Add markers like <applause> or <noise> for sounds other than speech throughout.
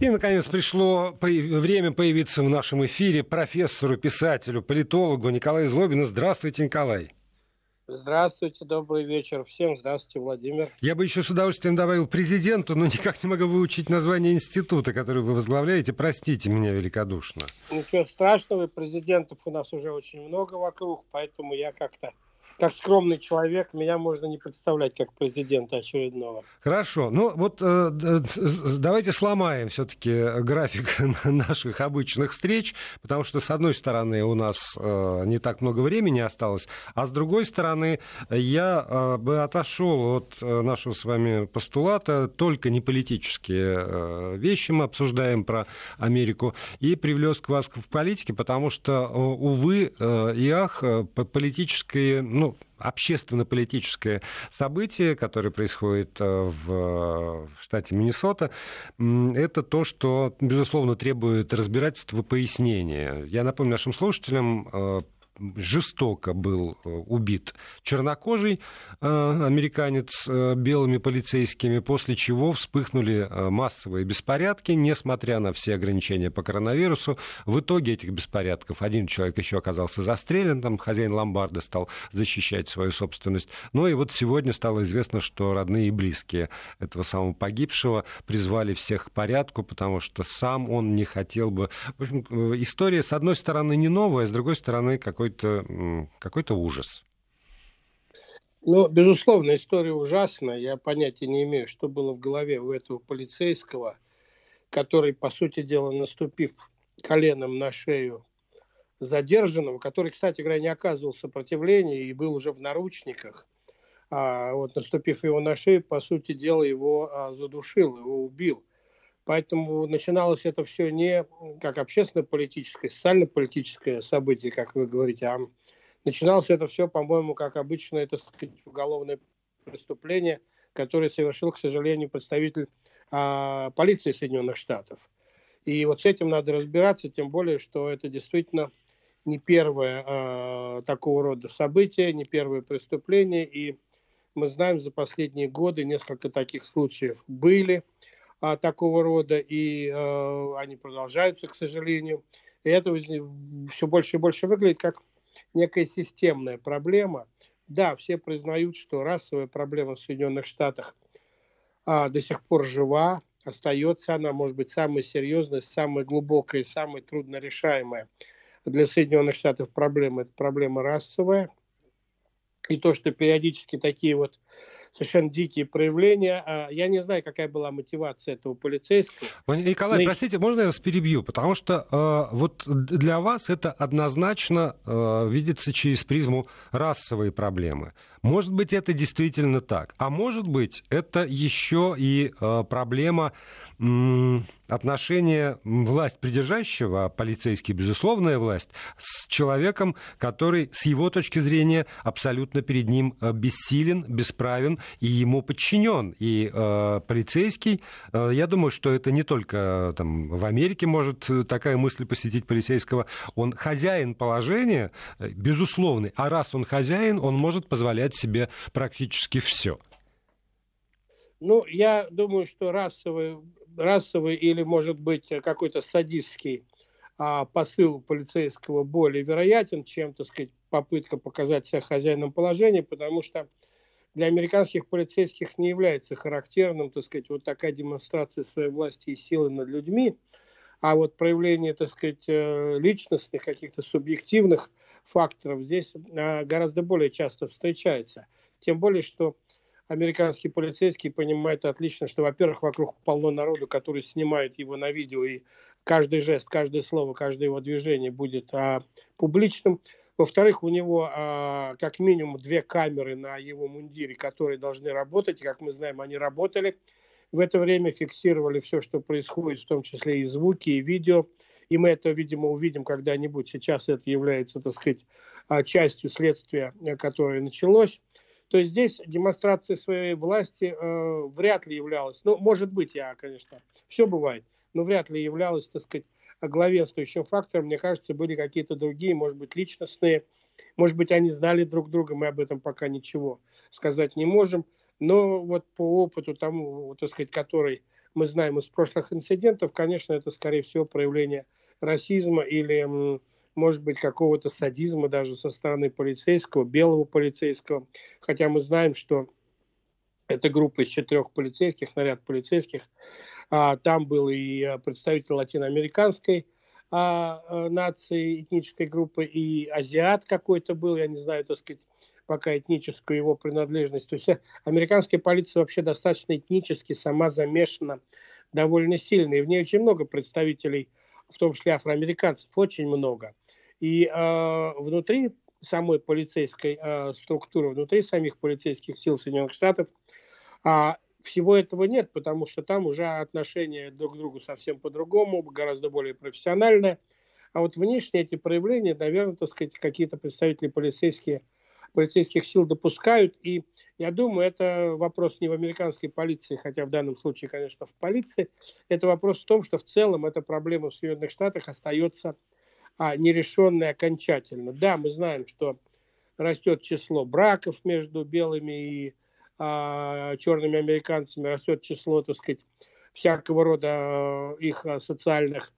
И, наконец, пришло время появиться в нашем эфире профессору, писателю, политологу Николаю Злобину. Здравствуйте, Николай. Здравствуйте, добрый вечер всем. Здравствуйте, Владимир. Я бы еще с удовольствием добавил президенту, но никак не могу выучить название института, который вы возглавляете. Простите меня великодушно. Ничего страшного, президентов у нас уже очень много вокруг, поэтому я как-то как скромный человек, меня можно не представлять как президента очередного. Хорошо. Ну вот э, давайте сломаем все-таки график <laughs> наших обычных встреч, потому что, с одной стороны, у нас э, не так много времени осталось, а с другой стороны, я э, бы отошел от э, нашего с вами постулата, только не политические э, вещи мы обсуждаем про Америку, и привлек к вас в политике, потому что, увы э, и ах, политические, ну, общественно-политическое событие, которое происходит э, в штате Миннесота, это то, что, безусловно, требует разбирательства и пояснения. Я напомню нашим слушателям, э, жестоко был э, убит чернокожий э, американец э, белыми полицейскими, после чего вспыхнули массовые беспорядки, несмотря на все ограничения по коронавирусу. В итоге этих беспорядков один человек еще оказался застрелен, там хозяин ломбарда стал защищать свою собственность. Ну и вот сегодня стало известно, что родные и близкие этого самого погибшего призвали всех к порядку, потому что сам он не хотел бы... В общем, история, с одной стороны, не новая, с другой стороны, какой какой-то какой ужас. Ну, безусловно, история ужасная. Я понятия не имею, что было в голове у этого полицейского, который, по сути дела, наступив коленом на шею задержанного, который, кстати говоря, не оказывал сопротивления и был уже в наручниках, а вот наступив его на шею, по сути дела, его а, задушил, его убил. Поэтому начиналось это все не как общественно-политическое, социально-политическое событие, как вы говорите, а начиналось это все, по-моему, как обычно, это сказать, уголовное преступление, которое совершил, к сожалению, представитель а, полиции Соединенных Штатов. И вот с этим надо разбираться, тем более, что это действительно не первое а, такого рода событие, не первое преступление. И мы знаем, за последние годы несколько таких случаев были – а, такого рода, и а, они продолжаются, к сожалению. И это все больше и больше выглядит как некая системная проблема. Да, все признают, что расовая проблема в Соединенных Штатах а, до сих пор жива, остается она, может быть, самая серьезная, самая глубокая, самая трудно решаемая для Соединенных Штатов проблема. Это проблема расовая. И то, что периодически такие вот совершенно дикие проявления. А я не знаю, какая была мотивация этого полицейского. Николай, Но... простите, можно я вас перебью? Потому что э, вот для вас это однозначно э, видится через призму расовой проблемы. Может быть, это действительно так. А может быть, это еще и э, проблема отношения власть придержащего, а полицейский, безусловная власть, с человеком, который, с его точки зрения, абсолютно перед ним э, бессилен, бесправен и ему подчинен. И э, полицейский, э, я думаю, что это не только там, в Америке может такая мысль посетить полицейского, он хозяин положения, э, безусловный, а раз он хозяин, он может позволять себе практически все. Ну, я думаю, что расовый расовый или, может быть, какой-то садистский а, посыл полицейского более вероятен, чем, так сказать, попытка показать себя хозяином положения, потому что для американских полицейских не является характерным, так сказать, вот такая демонстрация своей власти и силы над людьми, а вот проявление, так сказать, э, личностных, каких-то субъективных факторов здесь а, гораздо более часто встречается. Тем более, что американский полицейский понимает отлично, что, во-первых, вокруг полно народу, который снимает его на видео, и каждый жест, каждое слово, каждое его движение будет а, публичным. Во-вторых, у него а, как минимум две камеры на его мундире, которые должны работать. И, как мы знаем, они работали. В это время фиксировали все, что происходит, в том числе и звуки, и видео. И мы это, видимо, увидим когда-нибудь. Сейчас это является, так сказать, а, частью следствия, которое началось. То есть здесь демонстрация своей власти э, вряд ли являлась, ну, может быть, я, конечно, все бывает, но вряд ли являлась, так сказать, главенствующим фактором. Мне кажется, были какие-то другие, может быть, личностные, может быть, они знали друг друга, мы об этом пока ничего сказать не можем. Но вот по опыту тому, так сказать, который мы знаем из прошлых инцидентов, конечно, это, скорее всего, проявление расизма или, может быть, какого-то садизма даже со стороны полицейского, белого полицейского. Хотя мы знаем, что эта группа из четырех полицейских, наряд полицейских, а, там был и а, представитель латиноамериканской а, а, нации, этнической группы, и азиат какой-то был, я не знаю, так сказать, пока этническую его принадлежность. То есть э, американская полиция вообще достаточно этнически сама замешана довольно сильно. И в ней очень много представителей, в том числе афроамериканцев, очень много. И э, внутри самой полицейской э, структуры, внутри самих полицейских сил Соединенных Штатов э, всего этого нет, потому что там уже отношения друг к другу совсем по-другому, гораздо более профессиональное. А вот внешние эти проявления, наверное, так сказать, какие-то представители полицейские – полицейских сил допускают. И я думаю, это вопрос не в американской полиции, хотя в данном случае, конечно, в полиции. Это вопрос в том, что в целом эта проблема в Соединенных Штатах остается а, нерешенной окончательно. Да, мы знаем, что растет число браков между белыми и а, черными американцами, растет число, так сказать, всякого рода а, их а, социальных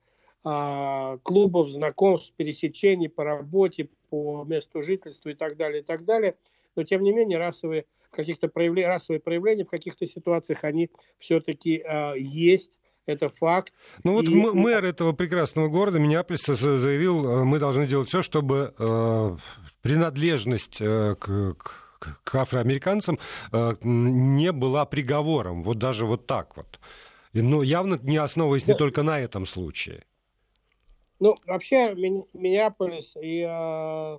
а, клубов, знакомств, пересечений по работе, по месту жительства и так далее, и так далее. Но, тем не менее, расовые, каких-то проявления, расовые проявления в каких-то ситуациях, они все-таки э, есть. Это факт. Ну вот и... мэр этого прекрасного города Миннеаполиса заявил, э, мы должны делать все, чтобы э, принадлежность э, к, к, к афроамериканцам э, не была приговором. Вот даже вот так вот. Но явно не основываясь не только на этом случае. Ну, вообще, Миннеаполис и э,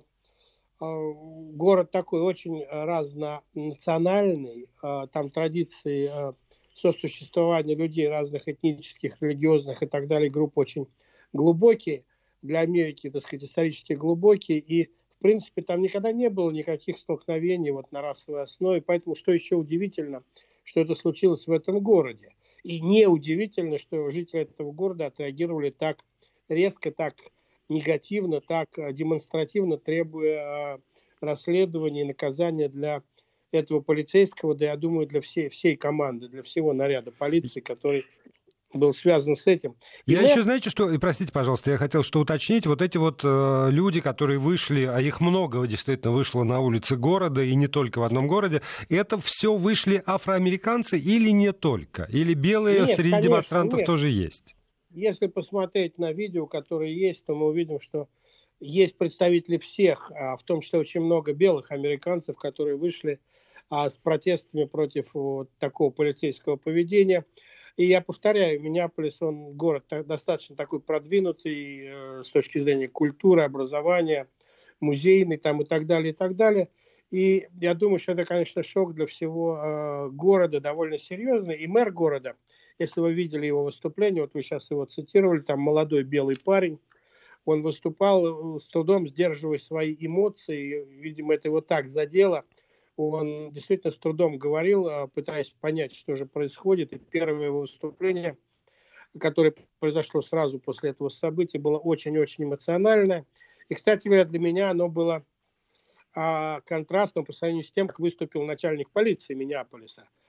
э, город такой очень разнонациональный. Э, там традиции э, сосуществования людей разных этнических, религиозных и так далее групп очень глубокие. Для Америки, так сказать, исторически глубокие. И, в принципе, там никогда не было никаких столкновений вот на расовой основе. Поэтому, что еще удивительно, что это случилось в этом городе. И неудивительно, что жители этого города отреагировали так резко, так негативно, так э, демонстративно требуя э, расследования и наказания для этого полицейского, да я думаю, для всей, всей команды, для всего наряда полиции, который был связан с этим. И я мы... еще, знаете, что, и простите, пожалуйста, я хотел что уточнить, вот эти вот э, люди, которые вышли, а их много действительно вышло на улицы города, и не только в одном городе, это все вышли афроамериканцы или не только? Или белые нет, среди конечно, демонстрантов нет. тоже есть? если посмотреть на видео, которые есть, то мы увидим, что есть представители всех, а, в том числе очень много белых американцев, которые вышли а, с протестами против вот такого полицейского поведения. И я повторяю, Миннеаполис, он город достаточно такой продвинутый э, с точки зрения культуры, образования, музейный там и так далее, и так далее. И я думаю, что это, конечно, шок для всего э, города довольно серьезный. И мэр города – если вы видели его выступление, вот вы сейчас его цитировали, там молодой белый парень, он выступал э, с трудом, сдерживая свои эмоции, видимо, это его так задело. Он действительно с трудом говорил, э, пытаясь понять, что же происходит. И первое его выступление, которое произошло сразу после этого события, было очень-очень эмоциональное. И, кстати говоря, для меня оно было а, контрастным по сравнению с тем, как выступил начальник полиции Миннеаполиса – а,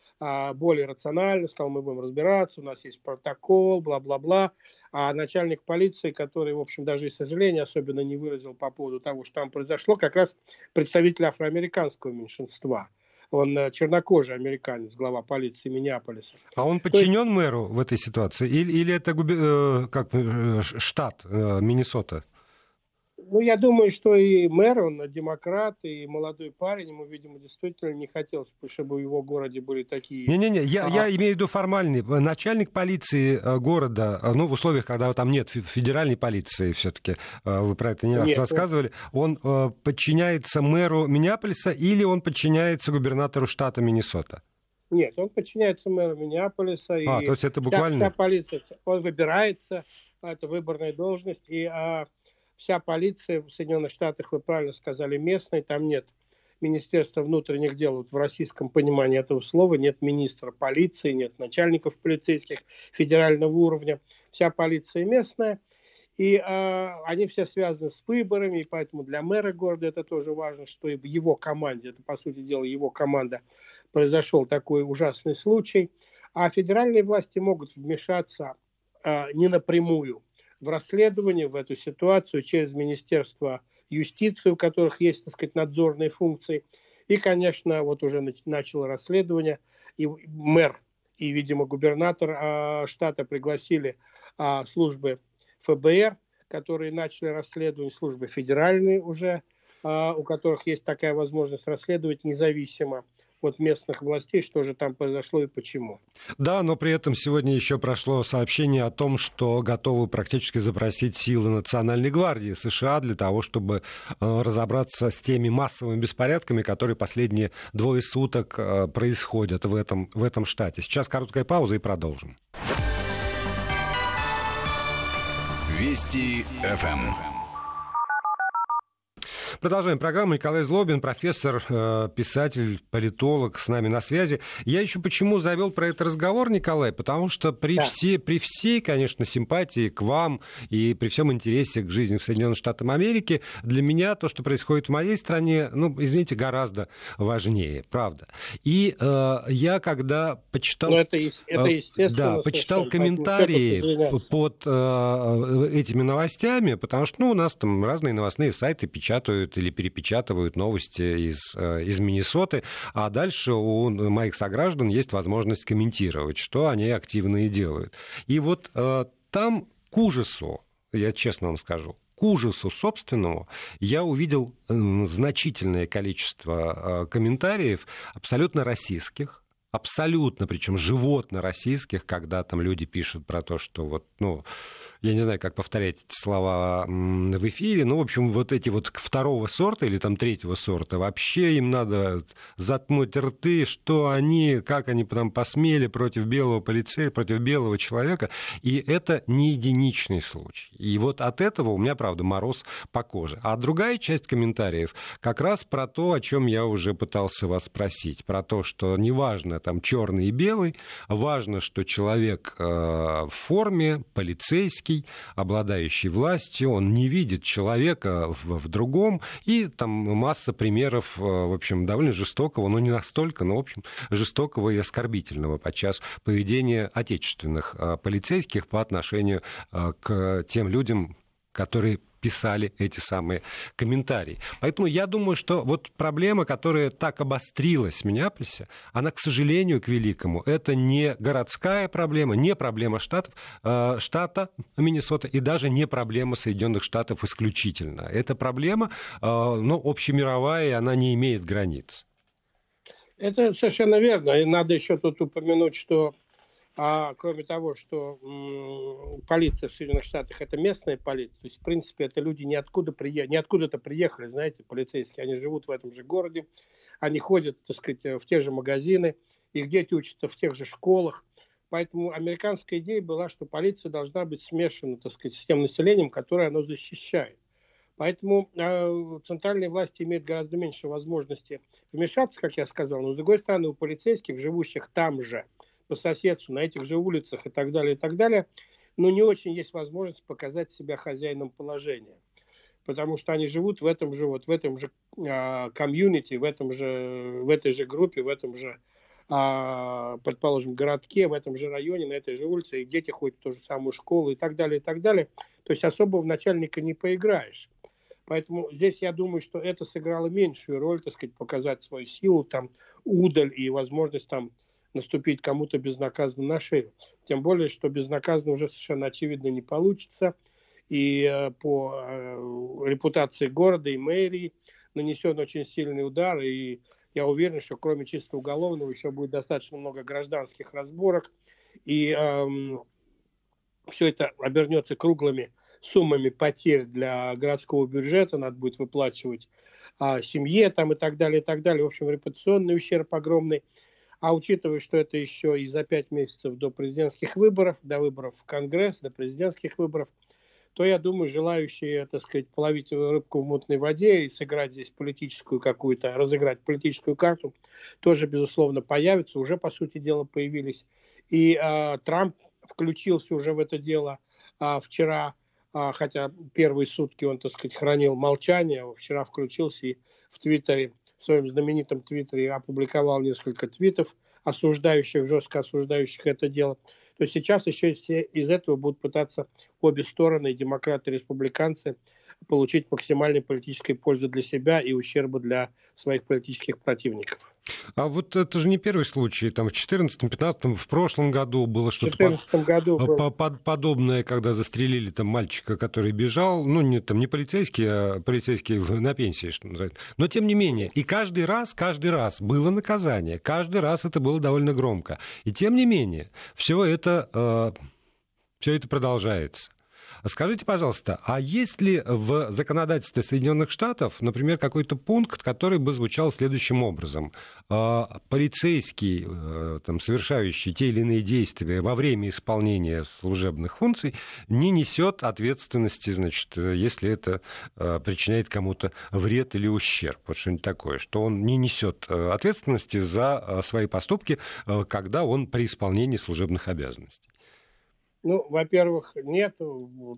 более рационально, сказал, мы будем разбираться, у нас есть протокол, бла-бла-бла. А начальник полиции, который, в общем, даже и сожаления особенно не выразил по поводу того, что там произошло, как раз представитель афроамериканского меньшинства. Он э, чернокожий американец, глава полиции Миннеаполиса. А он подчинен есть... мэру в этой ситуации? Или, или это губи... э, как, э, штат Миннесота? Ну, я думаю, что и мэр, он демократ, и молодой парень, ему, видимо, действительно не хотелось, чтобы в его городе были такие... Не-не-не, я, я имею в виду формальный. Начальник полиции э, города, э, ну, в условиях, когда там нет федеральной полиции все-таки, э, вы про это не раз нет, рассказывали, он подчиняется мэру Миннеаполиса или он подчиняется губернатору штата Миннесота? Нет, он подчиняется мэру Миннеаполиса. А, и то есть это буквально... Вся, вся полиция, он выбирается, это выборная должность, и... А вся полиция в Соединенных Штатах, вы правильно сказали, местной, там нет. Министерства внутренних дел, вот в российском понимании этого слова, нет министра полиции, нет начальников полицейских федерального уровня, вся полиция местная, и э, они все связаны с выборами, и поэтому для мэра города это тоже важно, что и в его команде, это по сути дела его команда, произошел такой ужасный случай. А федеральные власти могут вмешаться э, не напрямую в расследование, в эту ситуацию через Министерство юстиции, у которых есть, так сказать, надзорные функции. И, конечно, вот уже начало расследование, и мэр и, видимо, губернатор э, штата пригласили э, службы ФБР, которые начали расследование, службы федеральные уже, э, у которых есть такая возможность расследовать независимо от местных властей, что же там произошло и почему. Да, но при этом сегодня еще прошло сообщение о том, что готовы практически запросить силы Национальной гвардии США для того, чтобы э, разобраться с теми массовыми беспорядками, которые последние двое суток э, происходят в этом, в этом штате. Сейчас короткая пауза и продолжим. Вести ФМ. Продолжаем программу. Николай Злобин, профессор, э, писатель, политолог с нами на связи. Я еще почему завел про этот разговор, Николай? Потому что при, да. все, при всей, конечно, симпатии к вам и при всем интересе к жизни в Соединенных Штатах Америки, для меня то, что происходит в моей стране, ну, извините, гораздо важнее, правда. И э, я когда почитал... Ну, это, это э, естественно. Да, почитал комментарии под э, этими новостями, потому что, ну, у нас там разные новостные сайты печатают или перепечатывают новости из, э, из Миннесоты, а дальше у моих сограждан есть возможность комментировать, что они активно и делают. И вот э, там к ужасу, я честно вам скажу, к ужасу собственному я увидел значительное количество э, комментариев абсолютно российских, абсолютно, причем животно российских, когда там люди пишут про то, что вот, ну, я не знаю, как повторять эти слова в эфире, ну, в общем, вот эти вот второго сорта или там третьего сорта, вообще им надо заткнуть рты, что они, как они там посмели против белого полицея, против белого человека, и это не единичный случай. И вот от этого у меня, правда, мороз по коже. А другая часть комментариев как раз про то, о чем я уже пытался вас спросить, про то, что неважно там черный и белый, важно, что человек э, в форме, полицейский, обладающий властью, он не видит человека в, в другом, и там масса примеров, э, в общем, довольно жестокого, но не настолько, но, в общем, жестокого и оскорбительного подчас поведения отечественных э, полицейских по отношению к тем людям, которые писали эти самые комментарии. Поэтому я думаю, что вот проблема, которая так обострилась в Миннеаполисе, она, к сожалению, к великому, это не городская проблема, не проблема штатов, э, штата Миннесота и даже не проблема Соединенных Штатов исключительно. Это проблема, э, ну, общемировая, и она не имеет границ. Это совершенно верно. И надо еще тут упомянуть, что а кроме того, что м, полиция в Соединенных Штатах это местная полиция, то есть, в принципе, это люди ниоткуда, прие... ниоткуда-то приехали, знаете, полицейские, они живут в этом же городе, они ходят, так сказать, в те же магазины, их дети учатся в тех же школах. Поэтому американская идея была, что полиция должна быть смешана, так сказать, с тем населением, которое она защищает. Поэтому э, центральные власти имеют гораздо меньше возможности вмешаться, как я сказал. Но, с другой стороны, у полицейских, живущих там же, по соседству, на этих же улицах и так далее, и так далее, но не очень есть возможность показать себя хозяином положения. Потому что они живут в этом же, вот в этом же а, комьюнити, в, этом же, в этой же группе, в этом же, а, предположим, городке, в этом же районе, на этой же улице, и дети ходят в ту же самую школу и так далее, и так далее. То есть особо в начальника не поиграешь. Поэтому здесь я думаю, что это сыграло меньшую роль, так сказать, показать свою силу, там, удаль и возможность там наступить кому-то безнаказанно на шею. Тем более, что безнаказанно уже совершенно очевидно не получится. И э, по э, репутации города и мэрии нанесен очень сильный удар. И я уверен, что кроме чисто уголовного еще будет достаточно много гражданских разборок. И эм, все это обернется круглыми суммами потерь для городского бюджета. Надо будет выплачивать а, семье там и так далее, и так далее. В общем, репутационный ущерб огромный. А учитывая, что это еще и за пять месяцев до президентских выборов, до выборов в Конгресс, до президентских выборов, то я думаю, желающие, так сказать, половить рыбку в мутной воде и сыграть здесь политическую какую-то, разыграть политическую карту, тоже, безусловно, появятся, уже, по сути дела, появились. И э, Трамп включился уже в это дело э, вчера, э, хотя первые сутки он, так сказать, хранил молчание, вчера включился и в Твиттере своем знаменитом твиттере опубликовал несколько твитов осуждающих, жестко осуждающих это дело, то сейчас еще все из этого будут пытаться обе стороны, демократы и республиканцы, получить максимальной политической пользы для себя и ущерба для своих политических противников. А вот это же не первый случай. Там в 2014-2015, в прошлом году было что-то под... году по под подобное, когда застрелили там мальчика, который бежал. Ну, не, там, не полицейский, а полицейский на пенсии, что называется. Но тем не менее. И каждый раз, каждый раз было наказание. Каждый раз это было довольно громко. И тем не менее, все это, э, все это продолжается. Скажите, пожалуйста, а есть ли в законодательстве Соединенных Штатов, например, какой-то пункт, который бы звучал следующим образом? А, полицейский, э, там, совершающий те или иные действия во время исполнения служебных функций, не несет ответственности, значит, если это э, причиняет кому-то вред или ущерб, вот что-нибудь такое, что он не несет э, ответственности за свои поступки, когда он при исполнении служебных обязанностей. Ну, во-первых, нет,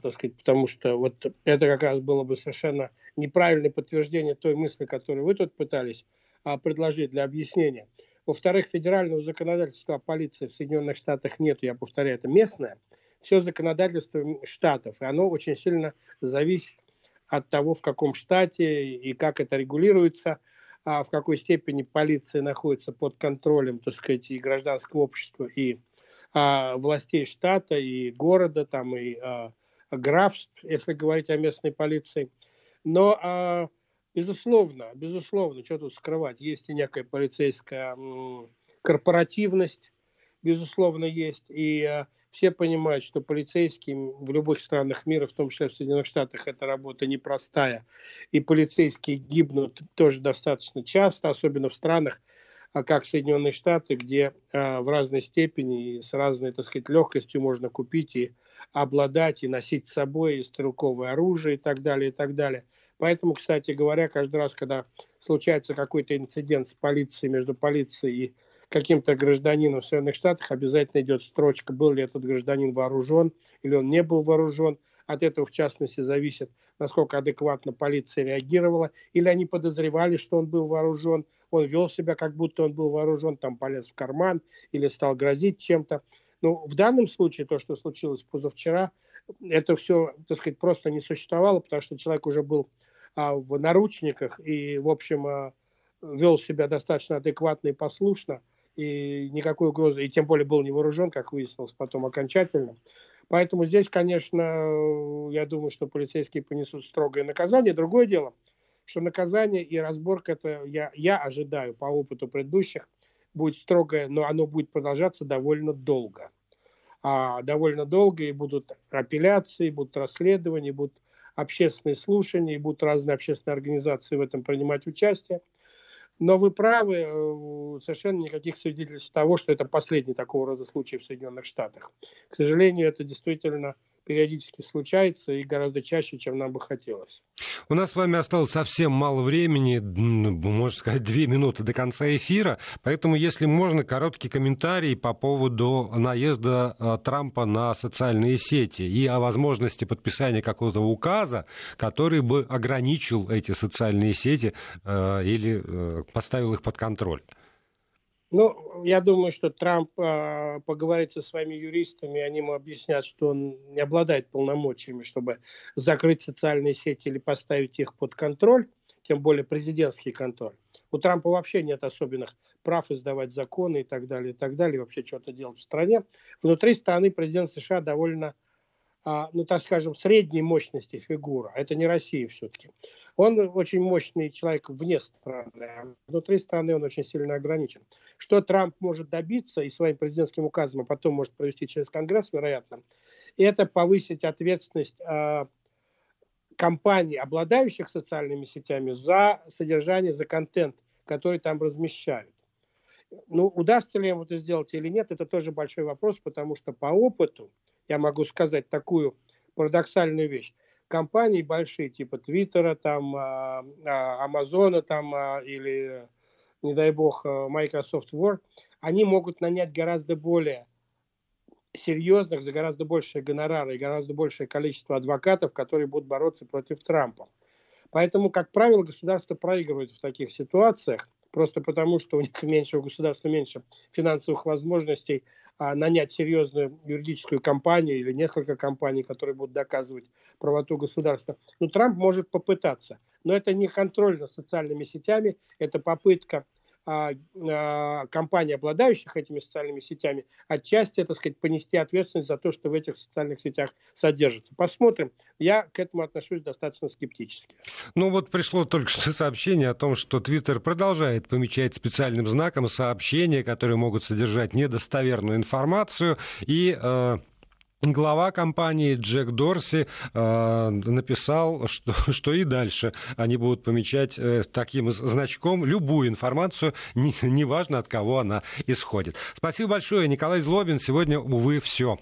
так сказать, потому что вот это как раз было бы совершенно неправильное подтверждение той мысли, которую вы тут пытались а, предложить для объяснения. Во-вторых, федерального законодательства о полиции в Соединенных Штатах нет, я повторяю, это местное. Все законодательство штатов, и оно очень сильно зависит от того, в каком штате и как это регулируется, а в какой степени полиция находится под контролем, так сказать, и гражданского общества, и а, властей штата и города, там и а, графств, если говорить о местной полиции. Но, а, безусловно, безусловно, что тут скрывать, есть и некая полицейская корпоративность, безусловно, есть. И а, все понимают, что полицейские в любых странах мира, в том числе в Соединенных Штатах, эта работа непростая. И полицейские гибнут тоже достаточно часто, особенно в странах, как Соединенные Штаты, где а, в разной степени и с разной, так сказать, легкостью можно купить и обладать и носить с собой и стрелковое оружие и так далее, и так далее. Поэтому, кстати говоря, каждый раз, когда случается какой-то инцидент с полицией, между полицией и каким-то гражданином в Соединенных Штатах, обязательно идет строчка, был ли этот гражданин вооружен или он не был вооружен. От этого, в частности, зависит, насколько адекватно полиция реагировала, или они подозревали, что он был вооружен, он вел себя, как будто он был вооружен, там полез в карман или стал грозить чем-то. Но в данном случае то, что случилось позавчера, это все, так сказать, просто не существовало, потому что человек уже был а, в наручниках и, в общем, а, вел себя достаточно адекватно и послушно, и никакой угрозы, и тем более был не вооружен, как выяснилось потом окончательно. Поэтому здесь, конечно, я думаю, что полицейские понесут строгое наказание. Другое дело – что наказание и разборка, это я, я ожидаю по опыту предыдущих, будет строгое, но оно будет продолжаться довольно долго. А, довольно долго, и будут апелляции, будут расследования, будут общественные слушания, и будут разные общественные организации в этом принимать участие. Но вы правы, э, совершенно никаких свидетельств того, что это последний такого рода случай в Соединенных Штатах. К сожалению, это действительно периодически случается и гораздо чаще, чем нам бы хотелось. У нас с вами осталось совсем мало времени, можно сказать, две минуты до конца эфира, поэтому, если можно, короткий комментарий по поводу наезда э, Трампа на социальные сети и о возможности подписания какого-то указа, который бы ограничил эти социальные сети э, или э, поставил их под контроль. Ну, я думаю, что Трамп э, поговорит со своими юристами, они ему объяснят, что он не обладает полномочиями, чтобы закрыть социальные сети или поставить их под контроль, тем более президентский контроль. У Трампа вообще нет особенных прав издавать законы и так далее, и так далее, вообще что-то делать в стране. Внутри страны президент США довольно ну, так скажем, средней мощности фигура. Это не Россия все-таки. Он очень мощный человек вне страны, а внутри страны он очень сильно ограничен. Что Трамп может добиться и своим президентским указом, а потом может провести через Конгресс, вероятно, это повысить ответственность э, компаний, обладающих социальными сетями, за содержание, за контент, который там размещают. Ну, удастся ли им это сделать или нет, это тоже большой вопрос, потому что по опыту, я могу сказать такую парадоксальную вещь. Компании большие, типа Твиттера, там, а, а, Амазона, там, а, или, не дай бог, Microsoft Word, они могут нанять гораздо более серьезных, за гораздо большие гонорары и гораздо большее количество адвокатов, которые будут бороться против Трампа. Поэтому, как правило, государство проигрывает в таких ситуациях, просто потому, что у них меньше, у государства меньше финансовых возможностей а, нанять серьезную юридическую компанию или несколько компаний, которые будут доказывать правоту государства. Ну, Трамп может попытаться, но это не контроль над социальными сетями, это попытка компаний, обладающих этими социальными сетями, отчасти, так сказать, понести ответственность за то, что в этих социальных сетях содержится. Посмотрим. Я к этому отношусь достаточно скептически. Ну вот пришло только что сообщение о том, что Твиттер продолжает помечать специальным знаком сообщения, которые могут содержать недостоверную информацию и э, глава компании Джек Дорси э, написал, что, <laughs> что и дальше они будут помечать э, таким значком любую информацию, <laughs> не, неважно от кого она исходит. Спасибо большое, Николай Злобин. Сегодня, увы, все.